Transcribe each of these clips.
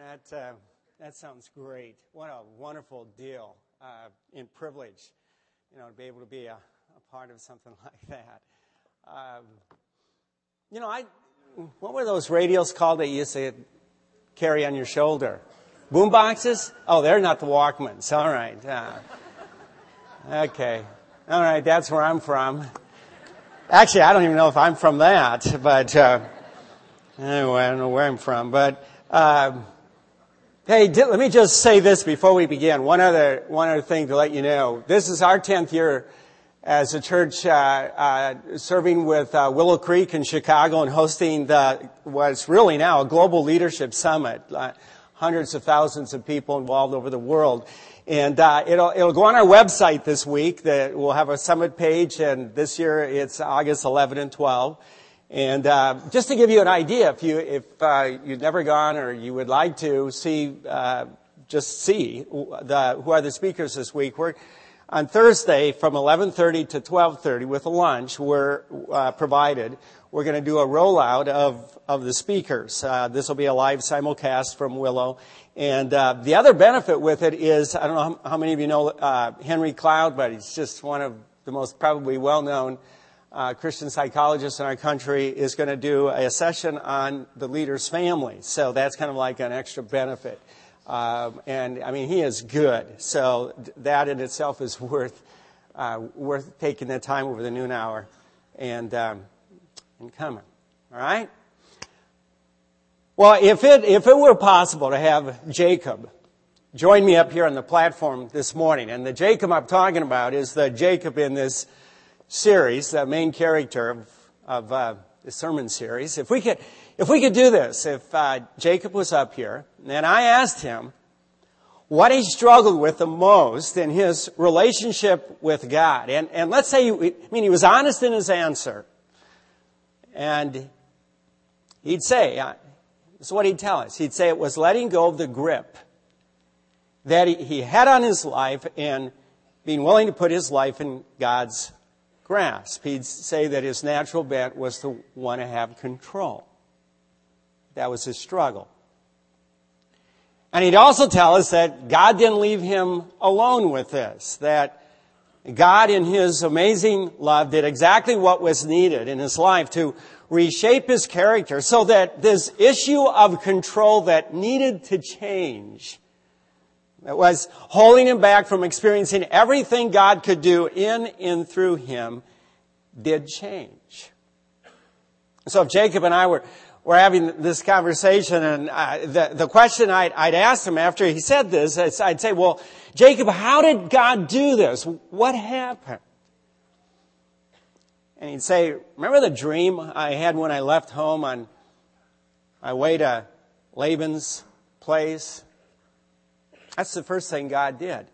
That, uh, that sounds great. What a wonderful deal uh, and privilege, you know, to be able to be a, a part of something like that. Um, you know, I, what were those radios called that you used to carry on your shoulder? Boom boxes? Oh, they're not the Walkmans. All right. Uh, okay. All right, that's where I'm from. Actually, I don't even know if I'm from that, but uh, anyway, I don't know where I'm from. But um, Hey, let me just say this before we begin. One other, one other thing to let you know. This is our 10th year as a church, uh, uh, serving with uh, Willow Creek in Chicago and hosting the, what's really now a global leadership summit. Uh, hundreds of thousands of people involved over the world. And uh, it'll, it'll go on our website this week. That we'll have a summit page, and this year it's August 11 and 12. And uh, just to give you an idea, if you if uh, you've never gone or you would like to see, uh, just see the, who are the speakers this week. We're on Thursday from 11:30 to 12:30 with a lunch. We're uh, provided. We're going to do a rollout of of the speakers. Uh, this will be a live simulcast from Willow. And uh, the other benefit with it is, I don't know how, many of you know Henry Cloud, but he's just one of the most probably well-known uh, Christian psychologist in our country, is going to do a session on the leader's family. So that's kind of like an extra benefit. Um, and I mean, he is good. So that in itself is worth uh, worth taking the time over the noon hour and um, and coming. All right. Well, if it if it were possible to have Jacob join me up here on the platform this morning, and the Jacob I'm talking about is the Jacob in this series, the main character of, of uh, the sermon series, if we could, if we could do this, if uh, Jacob was up here, and I asked him what he struggled with the most in his relationship with God, and, and let's say, I mean, he was honest in his answer, and he'd say, uh, this is what he'd tell us. He'd say it was letting go of the grip that he, he had on his life and being willing to put his life in God's grasp. He'd say that his natural bent was to want to have control. That was his struggle. And he'd also tell us that God didn't leave him alone with this, that God in his amazing love did exactly what was needed in his life to reshape his character so that this issue of control that needed to change that was holding him back from experiencing everything God could do in and through him did change. So if Jacob and I were, were having this conversation and uh, the, the question I'd, I'd ask him after he said this, I'd say, well, Jacob, how did God do this? What happened? And he'd say, remember the dream I had when I left home on my way to Laban's place? That's the first thing God did.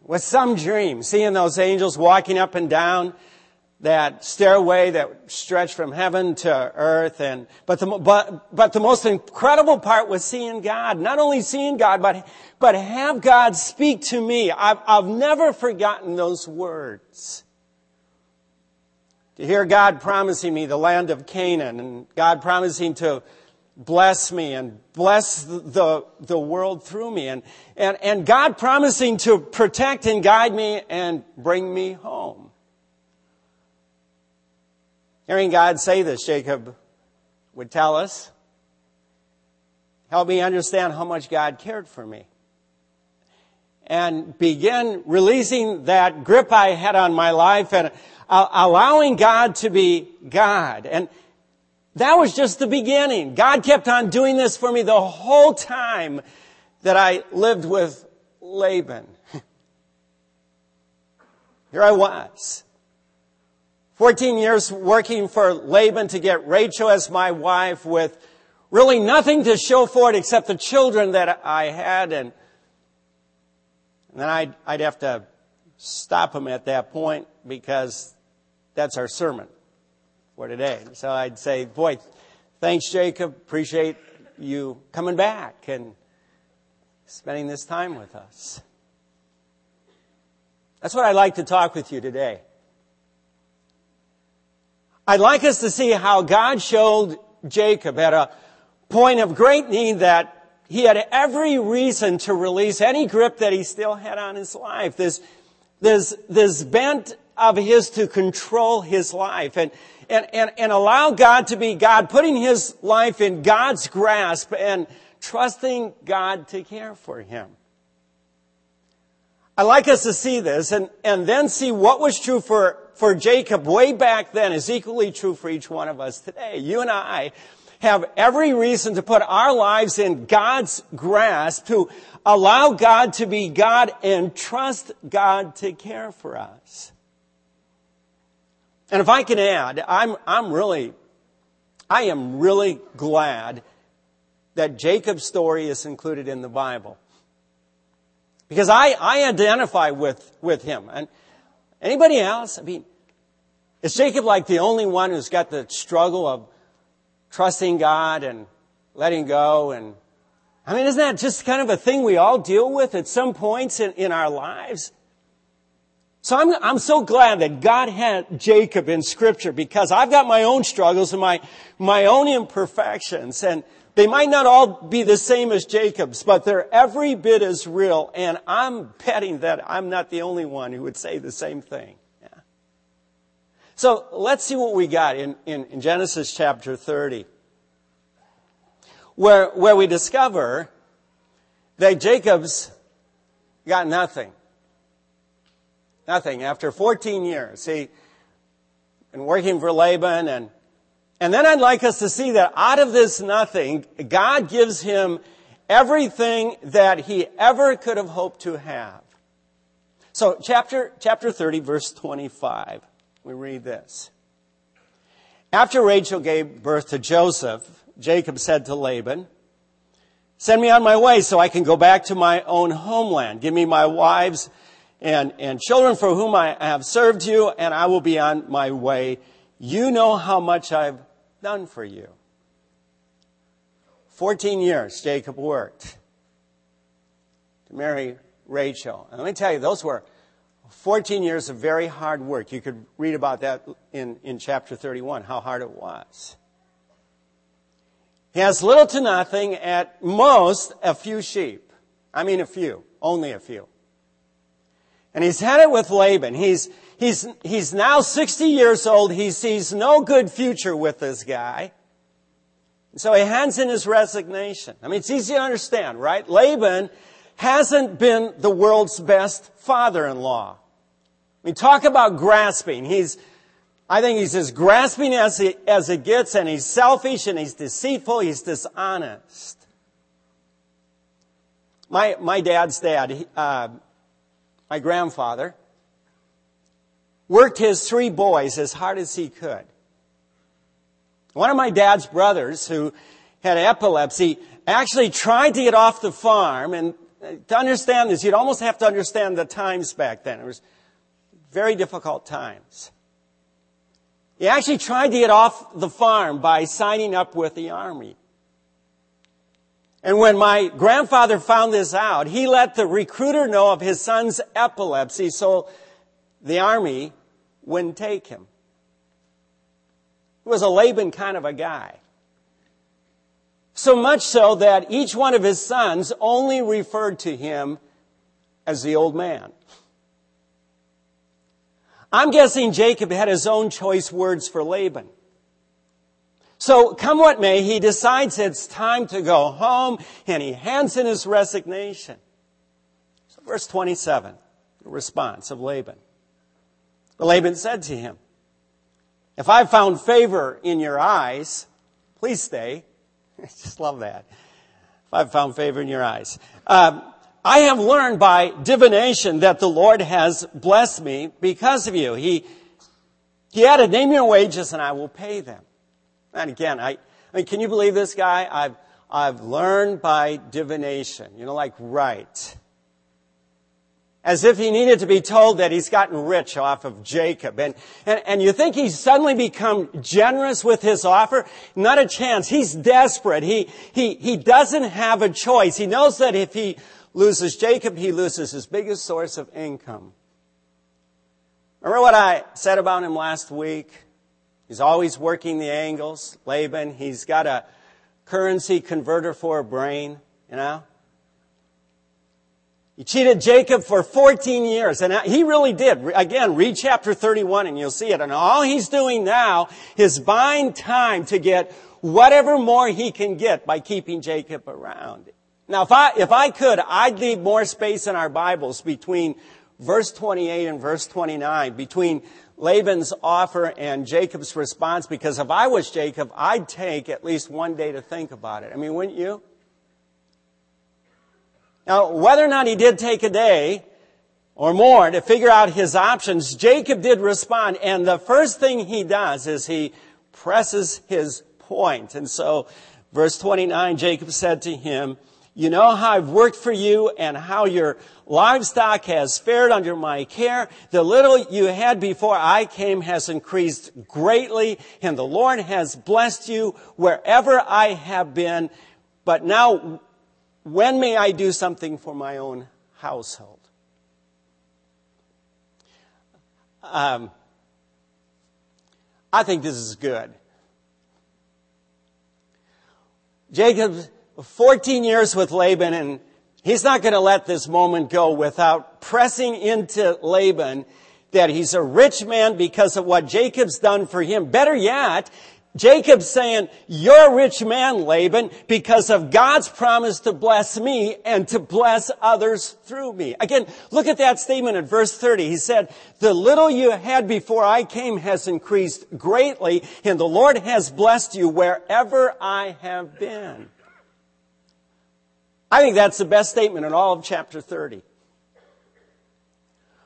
With some dream, seeing those angels walking up and down that stairway that stretched from heaven to earth and but the but but the most incredible part was seeing God. Not only seeing God but but have God speak to me. I've I've never forgotten those words. To hear God promising me the land of Canaan and God promising to bless me and bless the, the world through me and, and, and God promising to protect and guide me and bring me home. Hearing God say this, Jacob would tell us, help me understand how much God cared for me. And begin releasing that grip I had on my life and allowing God to be God. And, that was just the beginning. God kept on doing this for me the whole time that I lived with Laban. Here I was. 14 years working for Laban to get Rachel as my wife with really nothing to show for it except the children that I had and, and then I'd, I'd have to stop him at that point because that's our sermon for today. So I'd say, boy, thanks, Jacob. Appreciate you coming back and spending this time with us. That's what I'd like to talk with you today. I'd like us to see how God showed Jacob at a point of great need that he had every reason to release any grip that he still had on his life. This, this, this bent of his to control his life and, and, and, and allow God to be God, putting his life in God's grasp and trusting God to care for him. I'd like us to see this and, and then see what was true for, for Jacob way back then is equally true for each one of us today. You and I have every reason to put our lives in God's grasp, to allow God to be God and trust God to care for us. And if I can add, I'm, I'm really, I am really glad that Jacob's story is included in the Bible. Because I, I identify with, with him. And anybody else? I mean, is Jacob like the only one who's got the struggle of trusting God and letting go and I mean, isn't that just kind of a thing we all deal with at some points in, in our lives? So I'm, I'm so glad that God had Jacob in scripture because I've got my own struggles and my, my own imperfections and they might not all be the same as Jacob's, but they're every bit as real and I'm betting that I'm not the only one who would say the same thing. Yeah. So let's see what we got in, in, in Genesis chapter 30 where, where we discover that Jacob's got nothing. Nothing. After 14 years, he been working for Laban and, and then I'd like us to see that out of this nothing, God gives him everything that he ever could have hoped to have. So chapter, chapter 30 verse 25, we read this. After Rachel gave birth to Joseph, Jacob said to Laban, send me on my way so I can go back to my own homeland. Give me my wives and, and children for whom I have served you, and I will be on my way. You know how much I've done for you. 14 years Jacob worked to marry Rachel. And let me tell you, those were 14 years of very hard work. You could read about that in, in chapter 31, how hard it was. He has little to nothing, at most a few sheep. I mean a few, only a few. And he's had it with Laban. He's, he's, he's now 60 years old. He sees no good future with this guy. So he hands in his resignation. I mean, it's easy to understand, right? Laban hasn't been the world's best father-in-law. I mean, talk about grasping. He's, I think he's as grasping as, he, as it gets, and he's selfish, and he's deceitful, he's dishonest. My, my dad's dad, uh, my grandfather, worked his three boys as hard as he could. One of my dad's brothers, who had epilepsy, actually tried to get off the farm, and uh, to understand this, you'd almost have to understand the times back then. It was very difficult times. He actually tried to get off the farm by signing up with the army. And when my grandfather found this out, he let the recruiter know of his son's epilepsy so the army wouldn't take him. He was a Laban kind of a guy. So much so that each one of his sons only referred to him as the old man. I'm guessing Jacob had his own choice words for Laban. So come what may, he decides it's time to go home and he hands in his resignation. So verse 27, the response of Laban. But Laban said to him, if I've found favor in your eyes, please stay. I just love that. If I've found favor in your eyes. Um, I have learned by divination that the Lord has blessed me because of you. He, he added, name your wages and I will pay them. And again, I, I mean, can you believe this guy? I've, I've learned by divination. You know, like right. As if he needed to be told that he's gotten rich off of Jacob. And, and, and you think he's suddenly become generous with his offer? Not a chance. He's desperate. He, he, he doesn't have a choice. He knows that if he loses Jacob, he loses his biggest source of income. Remember what I said about him last week? He's always working the angles. Laban, he's got a, currency converter for a brain, you know? He cheated Jacob for 14 years, and he really did. Again, read chapter 31 and you'll see it. And all he's doing now is buying time to get whatever more he can get by keeping Jacob around. Now, if I, if I could, I'd leave more space in our Bibles between verse 28 and verse 29, between Laban's offer and Jacob's response, because if I was Jacob, I'd take at least one day to think about it. I mean, wouldn't you? Now, whether or not he did take a day or more to figure out his options, Jacob did respond. And the first thing he does is he presses his point. And so, verse 29, Jacob said to him, you know how I've worked for you and how your livestock has fared under my care. The little you had before I came has increased greatly and the Lord has blessed you wherever I have been. But now when may I do something for my own household? Um, I think this is good. Jacob, 14 years with Laban, and he's not going to let this moment go without pressing into Laban that he's a rich man because of what Jacob's done for him. Better yet, Jacob's saying, you're a rich man, Laban, because of God's promise to bless me and to bless others through me. Again, look at that statement in verse 30. He said, the little you had before I came has increased greatly and the Lord has blessed you wherever I have been. I think that's the best statement in all of chapter 30.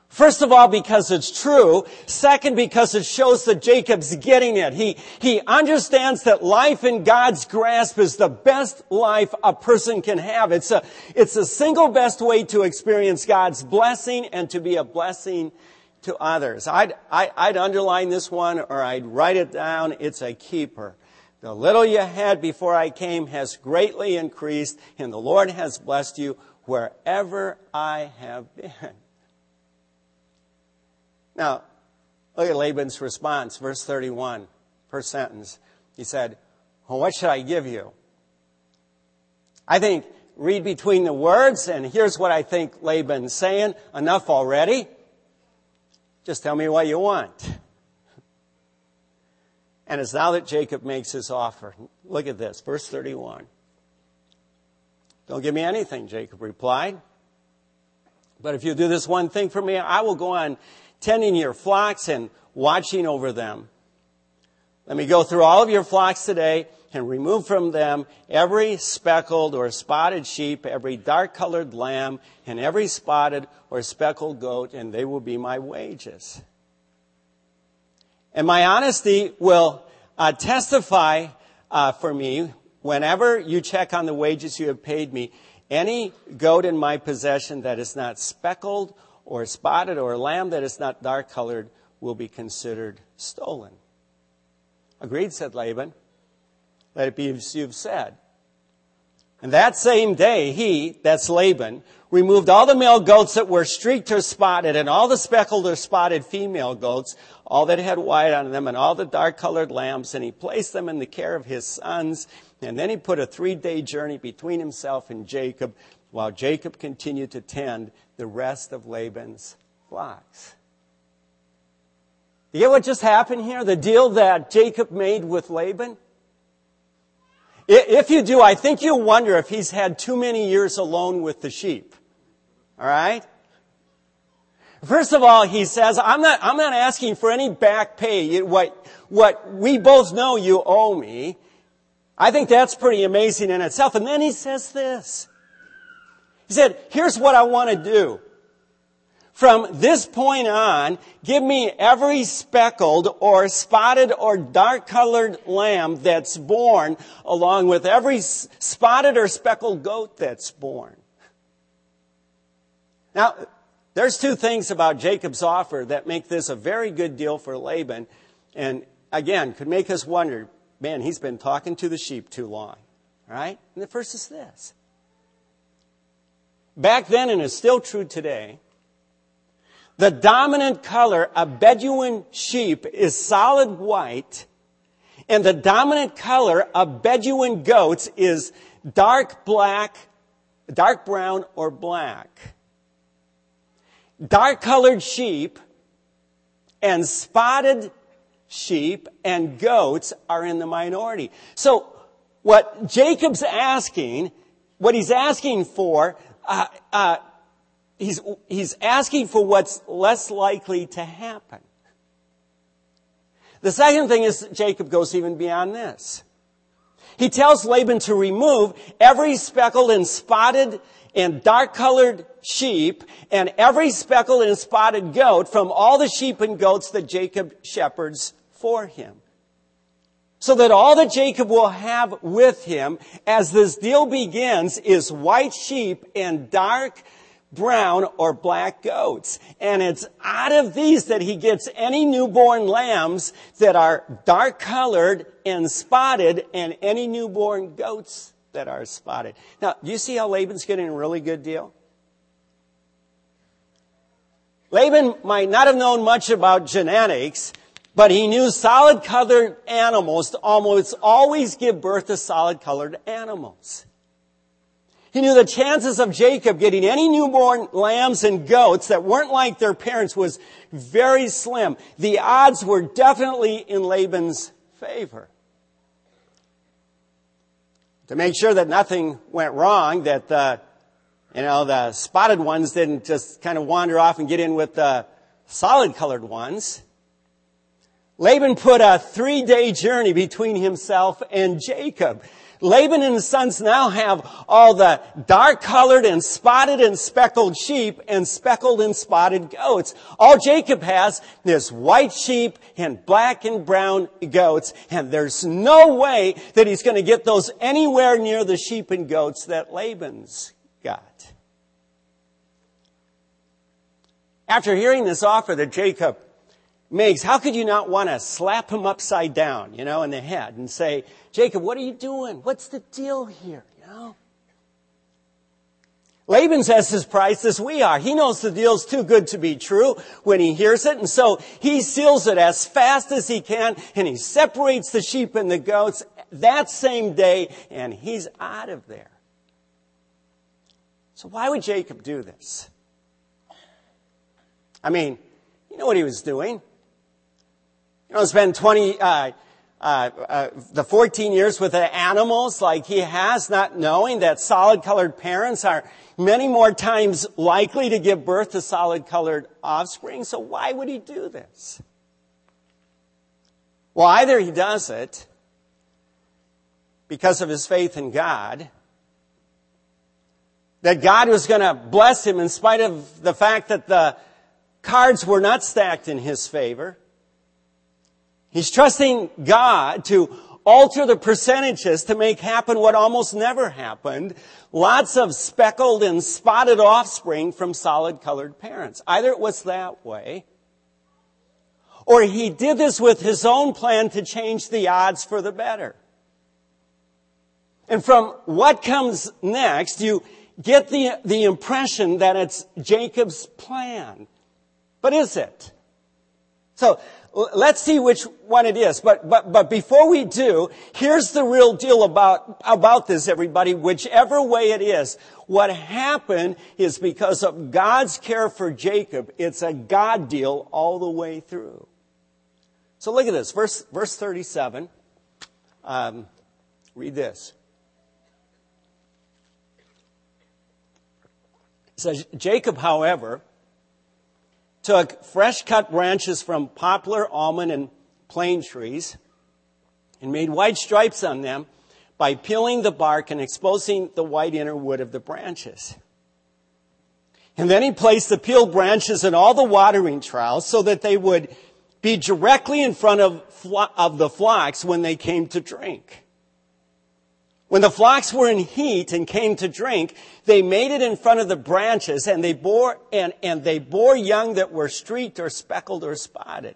First of all, because it's true. Second, because it shows that Jacob's getting it. He, he understands that life in God's grasp is the best life a person can have. It's a, it's the single best way to experience God's blessing and to be a blessing to others. I'd, I, would i would underline this one or I'd write it down. It's a keeper. The little you had before I came has greatly increased and the Lord has blessed you wherever I have been. Now, look at Laban's response, verse 31, first sentence. He said, Well, what should I give you? I think read between the words, and here's what I think Laban's saying. Enough already. Just tell me what you want. And it's now that Jacob makes his offer. Look at this, verse 31. Don't give me anything, Jacob replied. But if you do this one thing for me, I will go on tending your flocks and watching over them. Let me go through all of your flocks today and remove from them every speckled or spotted sheep, every dark colored lamb, and every spotted or speckled goat, and they will be my wages. And my honesty will uh, testify uh, for me whenever you check on the wages you have paid me. Any goat in my possession that is not speckled or spotted or a lamb that is not dark colored will be considered stolen. Agreed, said Laban. Let it be as you've said. And that same day, he, that's Laban, removed all the male goats that were streaked or spotted and all the speckled or spotted female goats, all that had white on them and all the dark colored lambs, and he placed them in the care of his sons. And then he put a three day journey between himself and Jacob while Jacob continued to tend the rest of Laban's flocks. You get what just happened here? The deal that Jacob made with Laban? If you do, I think you'll wonder if he's had too many years alone with the sheep. Alright? First of all, he says, I'm not, I'm not asking for any back pay. What, what we both know you owe me. I think that's pretty amazing in itself. And then he says this. He said, here's what I want to do. From this point on, give me every speckled or spotted or dark colored lamb that's born along with every spotted or speckled goat that's born. Now, there's two things about Jacob's offer that make this a very good deal for Laban and again could make us wonder, man, he's been talking to the sheep too long. Right? And the first is this. Back then, and is still true today, the dominant color of Bedouin sheep is solid white, And the dominant color of Bedouin goats is dark black, dark brown, or black. Dark colored sheep and spotted sheep and goats are in the minority. So what Jacob's asking, what he's asking for, uh, uh, he's, he's asking for what's less likely to happen. The second thing is Jacob goes even beyond this. He tells Laban to remove every speckled and spotted and dark colored sheep and every speckled and spotted goat from all the sheep and goats that Jacob shepherds for him. So that all that Jacob will have with him as this deal begins is white sheep and dark brown or black goats. And it's out of these that he gets any newborn lambs that are dark colored and spotted and any newborn goats that are spotted. Now, do you see how Laban's getting a really good deal? Laban might not have known much about genetics, but he knew solid colored animals almost always give birth to solid colored animals. He knew the chances of Jacob getting any newborn lambs and goats that weren't like their parents was very slim. The odds were definitely in Laban's favor. To make sure that nothing went wrong, that the, you know, the spotted ones didn't just kind of wander off and get in with the solid colored ones, Laban put a three day journey between himself and Jacob. Laban and his sons now have all the dark colored and spotted and speckled sheep and speckled and spotted goats. All Jacob has is white sheep and black and brown goats. And there's no way that he's going to get those anywhere near the sheep and goats that Laban's got. After hearing this offer that Jacob makes, how could you not want to slap him upside down, you know, in the head and say, Jacob, what are you doing? What's the deal here, you know? Laban's as his price as we are. He knows the deal's too good to be true when he hears it, and so he seals it as fast as he can, and he separates the sheep and the goats that same day, and he's out of there. So why would Jacob do this? I mean, you know what he was doing. You know, spend 20, uh, uh, uh, the 14 years with the animals like he has, not knowing that solid colored parents are many more times likely to give birth to solid colored offspring. So why would he do this? Well, either he does it because of his faith in God, that God was going to bless him in spite of the fact that the cards were not stacked in his favor. He's trusting God to alter the percentages to make happen what almost never happened. Lots of speckled and spotted offspring from solid colored parents. Either it was that way, or he did this with his own plan to change the odds for the better. And from what comes next, you get the, the impression that it's Jacob's plan. But is it? So let's see which one it is. But, but, but before we do, here's the real deal about, about this, everybody. Whichever way it is, what happened is because of God's care for Jacob, it's a God deal all the way through. So look at this, verse, verse 37. Um, read this. It says, Jacob, however, took fresh cut branches from poplar, almond, and plane trees and made white stripes on them by peeling the bark and exposing the white inner wood of the branches. And then he placed the peeled branches in all the watering troughs so that they would be directly in front of, of the flocks when they came to drink. When the flocks were in heat and came to drink, they made it in front of the branches and they bore, and, and they bore young that were streaked or speckled or spotted.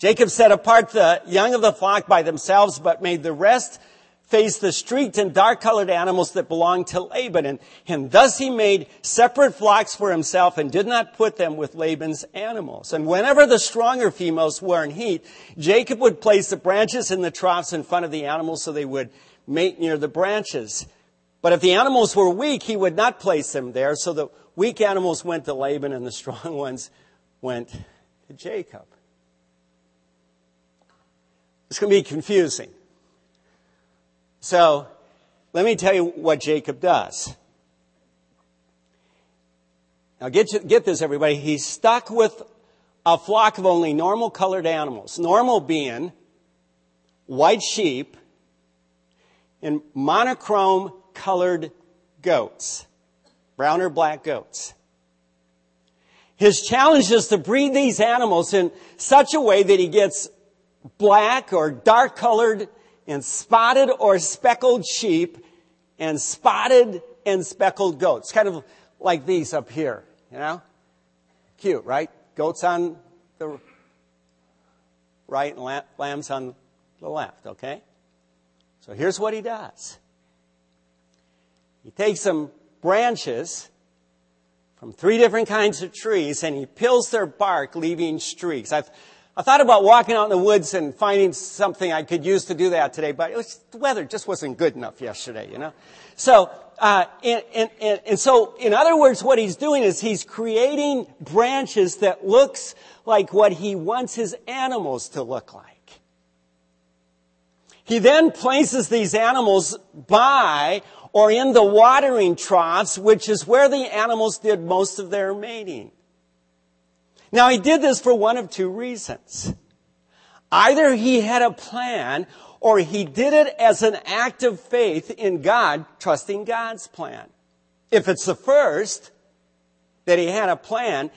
Jacob set apart the young of the flock by themselves, but made the rest face the streaked and dark colored animals that belonged to Laban. And, and thus he made separate flocks for himself and did not put them with Laban's animals. And whenever the stronger females were in heat, Jacob would place the branches in the troughs in front of the animals so they would mate near the branches. But if the animals were weak, he would not place them there. So the weak animals went to Laban and the strong ones went to Jacob. It's going to be confusing. So let me tell you what Jacob does. Now get, get this everybody. He's stuck with a flock of only normal colored animals. Normal being white sheep and monochrome colored goats. Brown or black goats. His challenge is to breed these animals in such a way that he gets black or dark colored and spotted or speckled sheep and spotted and speckled goats. Kind of like these up here, you know? Cute, right? Goats on the right and lambs on the left, okay? So here's what he does. He takes some branches from three different kinds of trees and he peels their bark, leaving streaks. I've I thought about walking out in the woods and finding something I could use to do that today, but was, the weather just wasn't good enough yesterday, you know? So, uh, and, and, and, and so, in other words, what he's doing is he's creating branches that looks like what he wants his animals to look like. He then places these animals by or in the watering troughs, which is where the animals did most of their mating. Now he did this for one of two reasons. Either he had a plan or he did it as an act of faith in God, trusting God's plan. If it's the first, that he had a plan,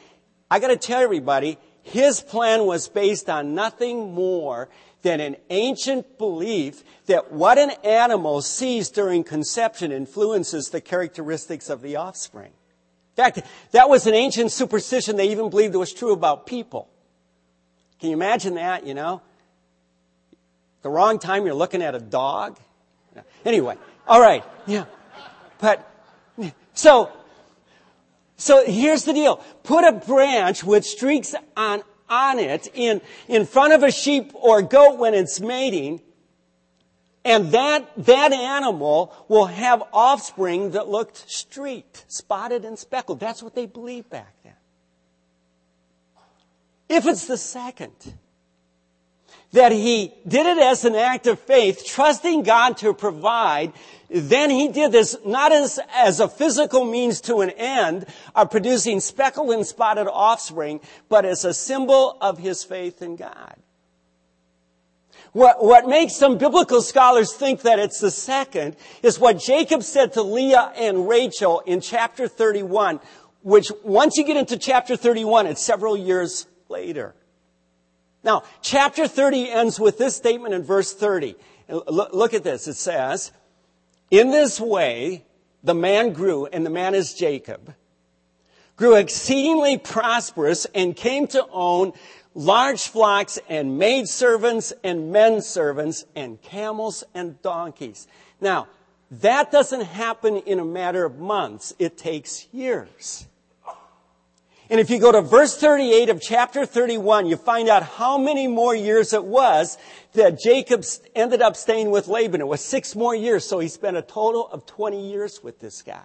I gotta tell everybody, his plan was based on nothing more than an ancient belief that what an animal sees during conception influences the characteristics of the offspring. In fact, that was an ancient superstition they even believed it was true about people. Can you imagine that, you know? The wrong time you're looking at a dog. Anyway, all right, yeah. But, so, so here's the deal. Put a branch with streaks on, on it in, in front of a sheep or goat when it's mating, and that, that animal will have offspring that looked streaked, spotted and speckled. That's what they believed back then. If it's the second, that he did it as an act of faith, trusting God to provide, then he did this not as, as a physical means to an end of producing speckled and spotted offspring, but as a symbol of his faith in God. What, what makes some biblical scholars think that it's the second is what Jacob said to Leah and Rachel in chapter 31, which once you get into chapter 31, it's several years later. Now, chapter 30 ends with this statement in verse 30. Look at this. It says, In this way, the man grew, and the man is Jacob, grew exceedingly prosperous and came to own large flocks and maid servants and men servants and camels and donkeys. Now, that doesn't happen in a matter of months. It takes years. And if you go to verse 38 of chapter 31, you find out how many more years it was that Jacob ended up staying with Laban. It was six more years, so he spent a total of 20 years with this guy.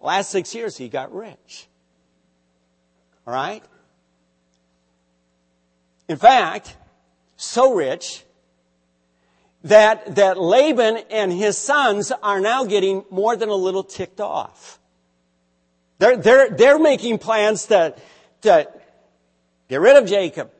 Last six years, he got rich. All right? In fact, so rich that, that Laban and his sons are now getting more than a little ticked off. They're, they're, they're making plans to, to get rid of Jacob.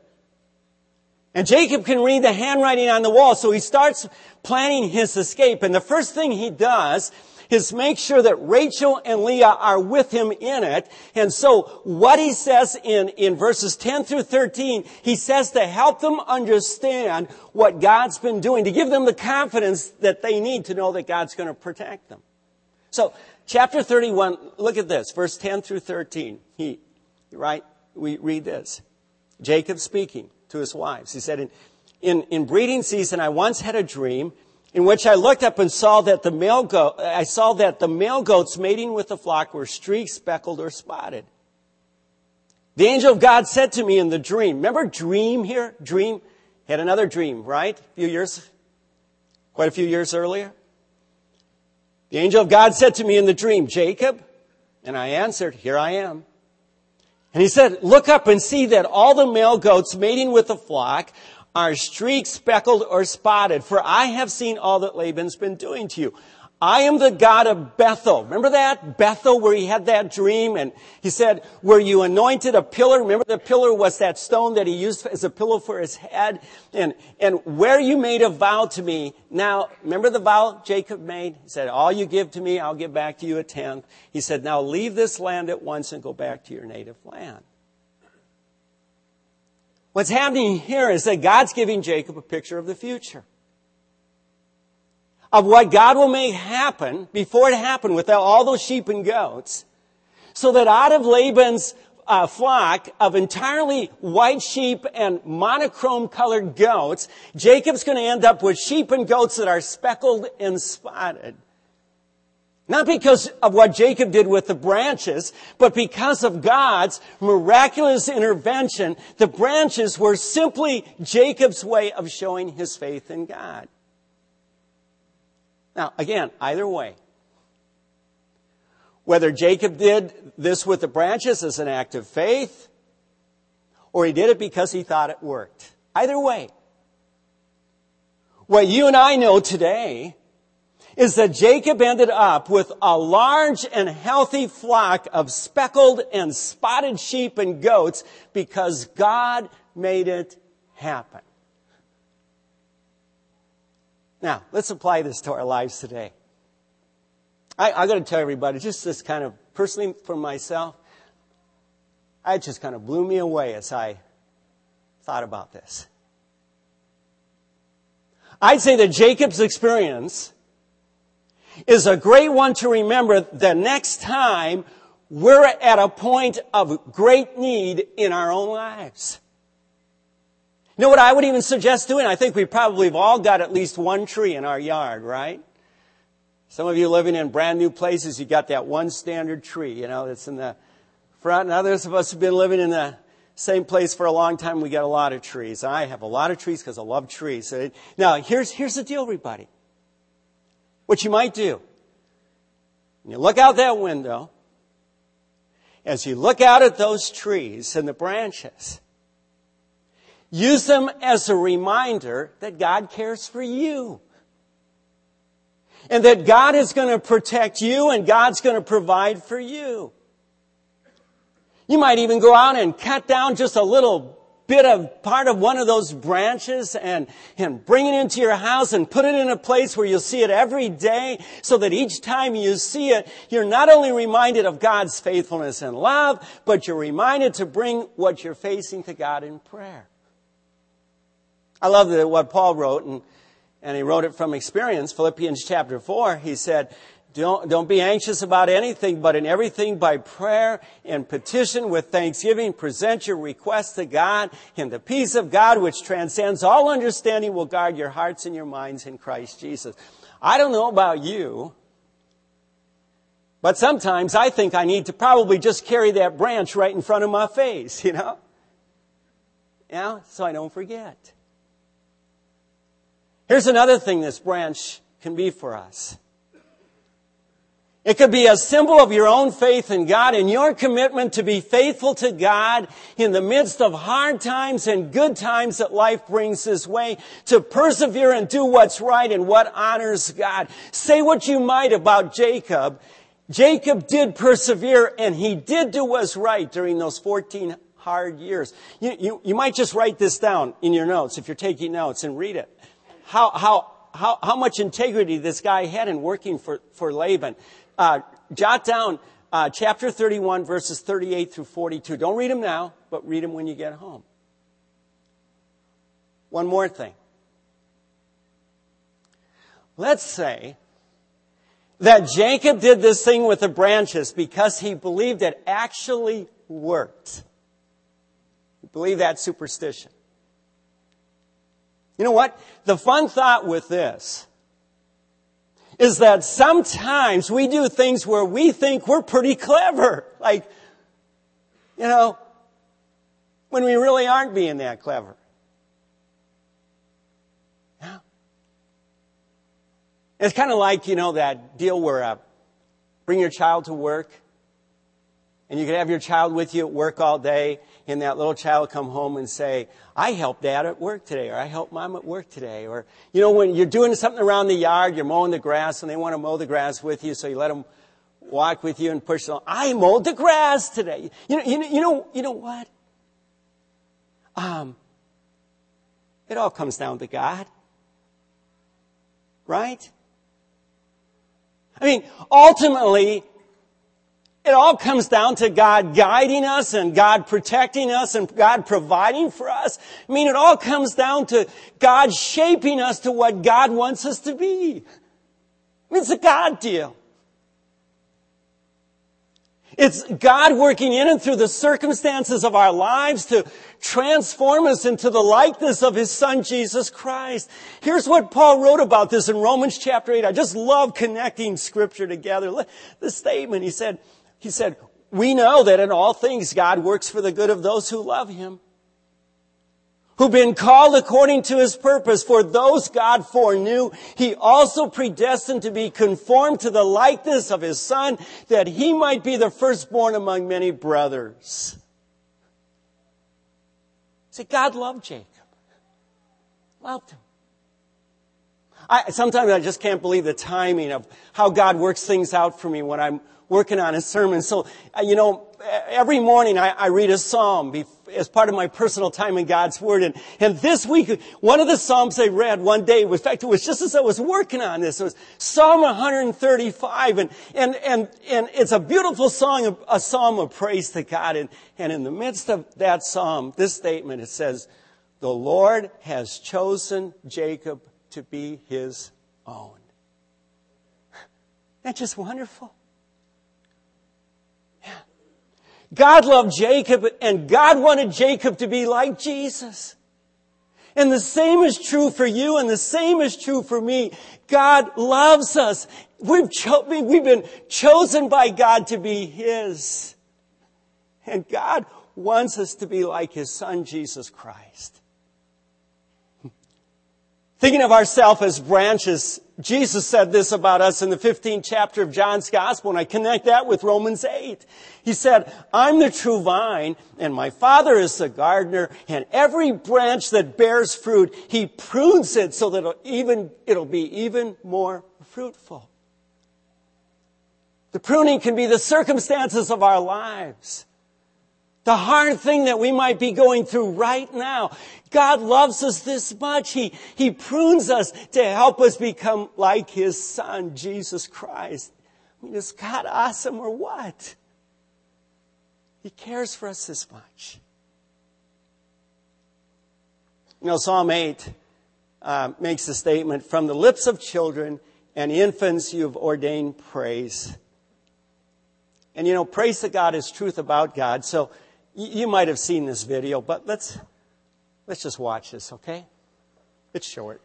And Jacob can read the handwriting on the wall, so he starts planning his escape. And the first thing he does is make sure that Rachel and Leah are with him in it. And so what he says in, in verses 10 through 13, he says to help them understand what God's been doing, to give them the confidence that they need to know that God's going to protect them. So chapter 31, look at this, verse 10 through 13. He, right? We read this. Jacob speaking to his wives. He said, in, in, in breeding season, I once had a dream in which I looked up and saw that the male goat, I saw that the male goats mating with the flock were streaked, speckled, or spotted. The angel of God said to me in the dream, remember dream here? Dream? Had another dream, right? A few years, quite a few years earlier. The angel of God said to me in the dream, Jacob, and I answered, here I am. And he said, look up and see that all the male goats mating with the flock are streaked, speckled, or spotted, for I have seen all that Laban's been doing to you. I am the God of Bethel. Remember that? Bethel where he had that dream and he said, where you anointed a pillar. Remember the pillar was that stone that he used as a pillow for his head. And, and where you made a vow to me. Now, remember the vow Jacob made? He said, all you give to me, I'll give back to you a tenth. He said, now leave this land at once and go back to your native land. What's happening here is that God's giving Jacob a picture of the future. Of what God will make happen before it happened with all those sheep and goats. So that out of Laban's uh, flock of entirely white sheep and monochrome colored goats, Jacob's going to end up with sheep and goats that are speckled and spotted. Not because of what Jacob did with the branches, but because of God's miraculous intervention, the branches were simply Jacob's way of showing his faith in God. Now, again, either way, whether Jacob did this with the branches as an act of faith, or he did it because he thought it worked. Either way, what you and I know today is that Jacob ended up with a large and healthy flock of speckled and spotted sheep and goats because God made it happen. Now, let's apply this to our lives today. I, I got to tell everybody, just this kind of personally for myself, it just kind of blew me away as I thought about this. I'd say that Jacob's experience is a great one to remember the next time we're at a point of great need in our own lives. You know what I would even suggest doing? I think we probably have all got at least one tree in our yard, right? Some of you living in brand new places, you got that one standard tree, you know, that's in the front. And others of us have been living in the same place for a long time. We got a lot of trees. I have a lot of trees because I love trees. Now, here's, here's the deal, everybody. What you might do. You look out that window. As you look out at those trees and the branches, use them as a reminder that God cares for you. And that God is going to protect you and God's going to provide for you. You might even go out and cut down just a little bit of part of one of those branches and, and bring it into your house and put it in a place where you'll see it every day so that each time you see it, you're not only reminded of God's faithfulness and love, but you're reminded to bring what you're facing to God in prayer. I love what Paul wrote and, and he wrote it from experience. Philippians chapter 4, he said, don't, don't be anxious about anything, but in everything by prayer and petition with thanksgiving, present your requests to God, and the peace of God, which transcends all understanding, will guard your hearts and your minds in Christ Jesus. I don't know about you, but sometimes I think I need to probably just carry that branch right in front of my face, you know? Yeah, so I don't forget. Here's another thing this branch can be for us. It could be a symbol of your own faith in God and your commitment to be faithful to God in the midst of hard times and good times that life brings His way, to persevere and do what's right and what honors God. Say what you might about Jacob. Jacob did persevere and he did do what's right during those 14 hard years. You, you, you might just write this down in your notes if you're taking notes and read it. How, how, how, how much integrity this guy had in working for, for Laban uh, jot down uh, chapter 31, verses 38 through 42. Don't read them now, but read them when you get home. One more thing. Let's say that Jacob did this thing with the branches because he believed it actually worked. He believed that superstition. You know what? The fun thought with this is that sometimes we do things where we think we're pretty clever. Like, you know, when we really aren't being that clever. Yeah. It's kind of like, you know, that deal where uh, bring your child to work and you could have your child with you at work all day and that little child come home and say, I helped dad at work today, or I helped mom at work today, or, you know, when you're doing something around the yard, you're mowing the grass and they want to mow the grass with you, so you let them walk with you and push them. I mowed the grass today. You know, you know, you know, you know what? Um, it all comes down to God. Right? I mean, ultimately, it all comes down to God guiding us and God protecting us and God providing for us. I mean, it all comes down to God shaping us to what God wants us to be. I mean, it's a God deal. It's God working in and through the circumstances of our lives to transform us into the likeness of His Son, Jesus Christ. Here's what Paul wrote about this in Romans chapter 8. I just love connecting scripture together. The statement, he said, he said, we know that in all things God works for the good of those who love Him, who've been called according to His purpose. For those God foreknew, He also predestined to be conformed to the likeness of His Son, that He might be the firstborn among many brothers. See, God loved Jacob. Loved him. I, sometimes I just can't believe the timing of how God works things out for me when I'm working on a sermon. So, uh, you know, every morning I, I read a psalm as part of my personal time in God's Word. And, and this week, one of the psalms I read one day, in fact, it was just as I was working on this, it was Psalm 135. And, and, and, and it's a beautiful song, a psalm of praise to God. And, and in the midst of that psalm, this statement, it says, the Lord has chosen Jacob to be his own. That's just wonderful. God loved Jacob and God wanted Jacob to be like Jesus. And the same is true for you and the same is true for me. God loves us. We've, cho- we've been chosen by God to be His. And God wants us to be like His Son, Jesus Christ. Thinking of ourselves as branches, Jesus said this about us in the 15th chapter of John's Gospel, and I connect that with Romans 8. He said, I'm the true vine, and my Father is the gardener, and every branch that bears fruit, He prunes it so that it'll, even, it'll be even more fruitful. The pruning can be the circumstances of our lives the hard thing that we might be going through right now. God loves us this much. He, he prunes us to help us become like His Son, Jesus Christ. I mean, is God awesome or what? He cares for us this much. You know, Psalm 8 uh, makes a statement, from the lips of children and infants you have ordained praise. And you know, praise to God is truth about God. So you might have seen this video, but let's, let's just watch this, okay? It's short.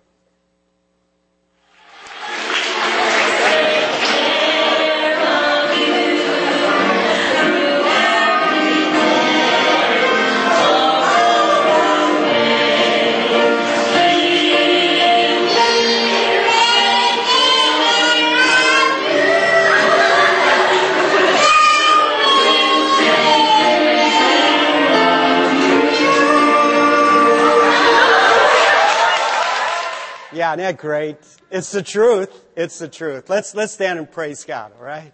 Yeah, isn't that great? It's the truth. It's the truth. Let's, let's stand and praise God, all right?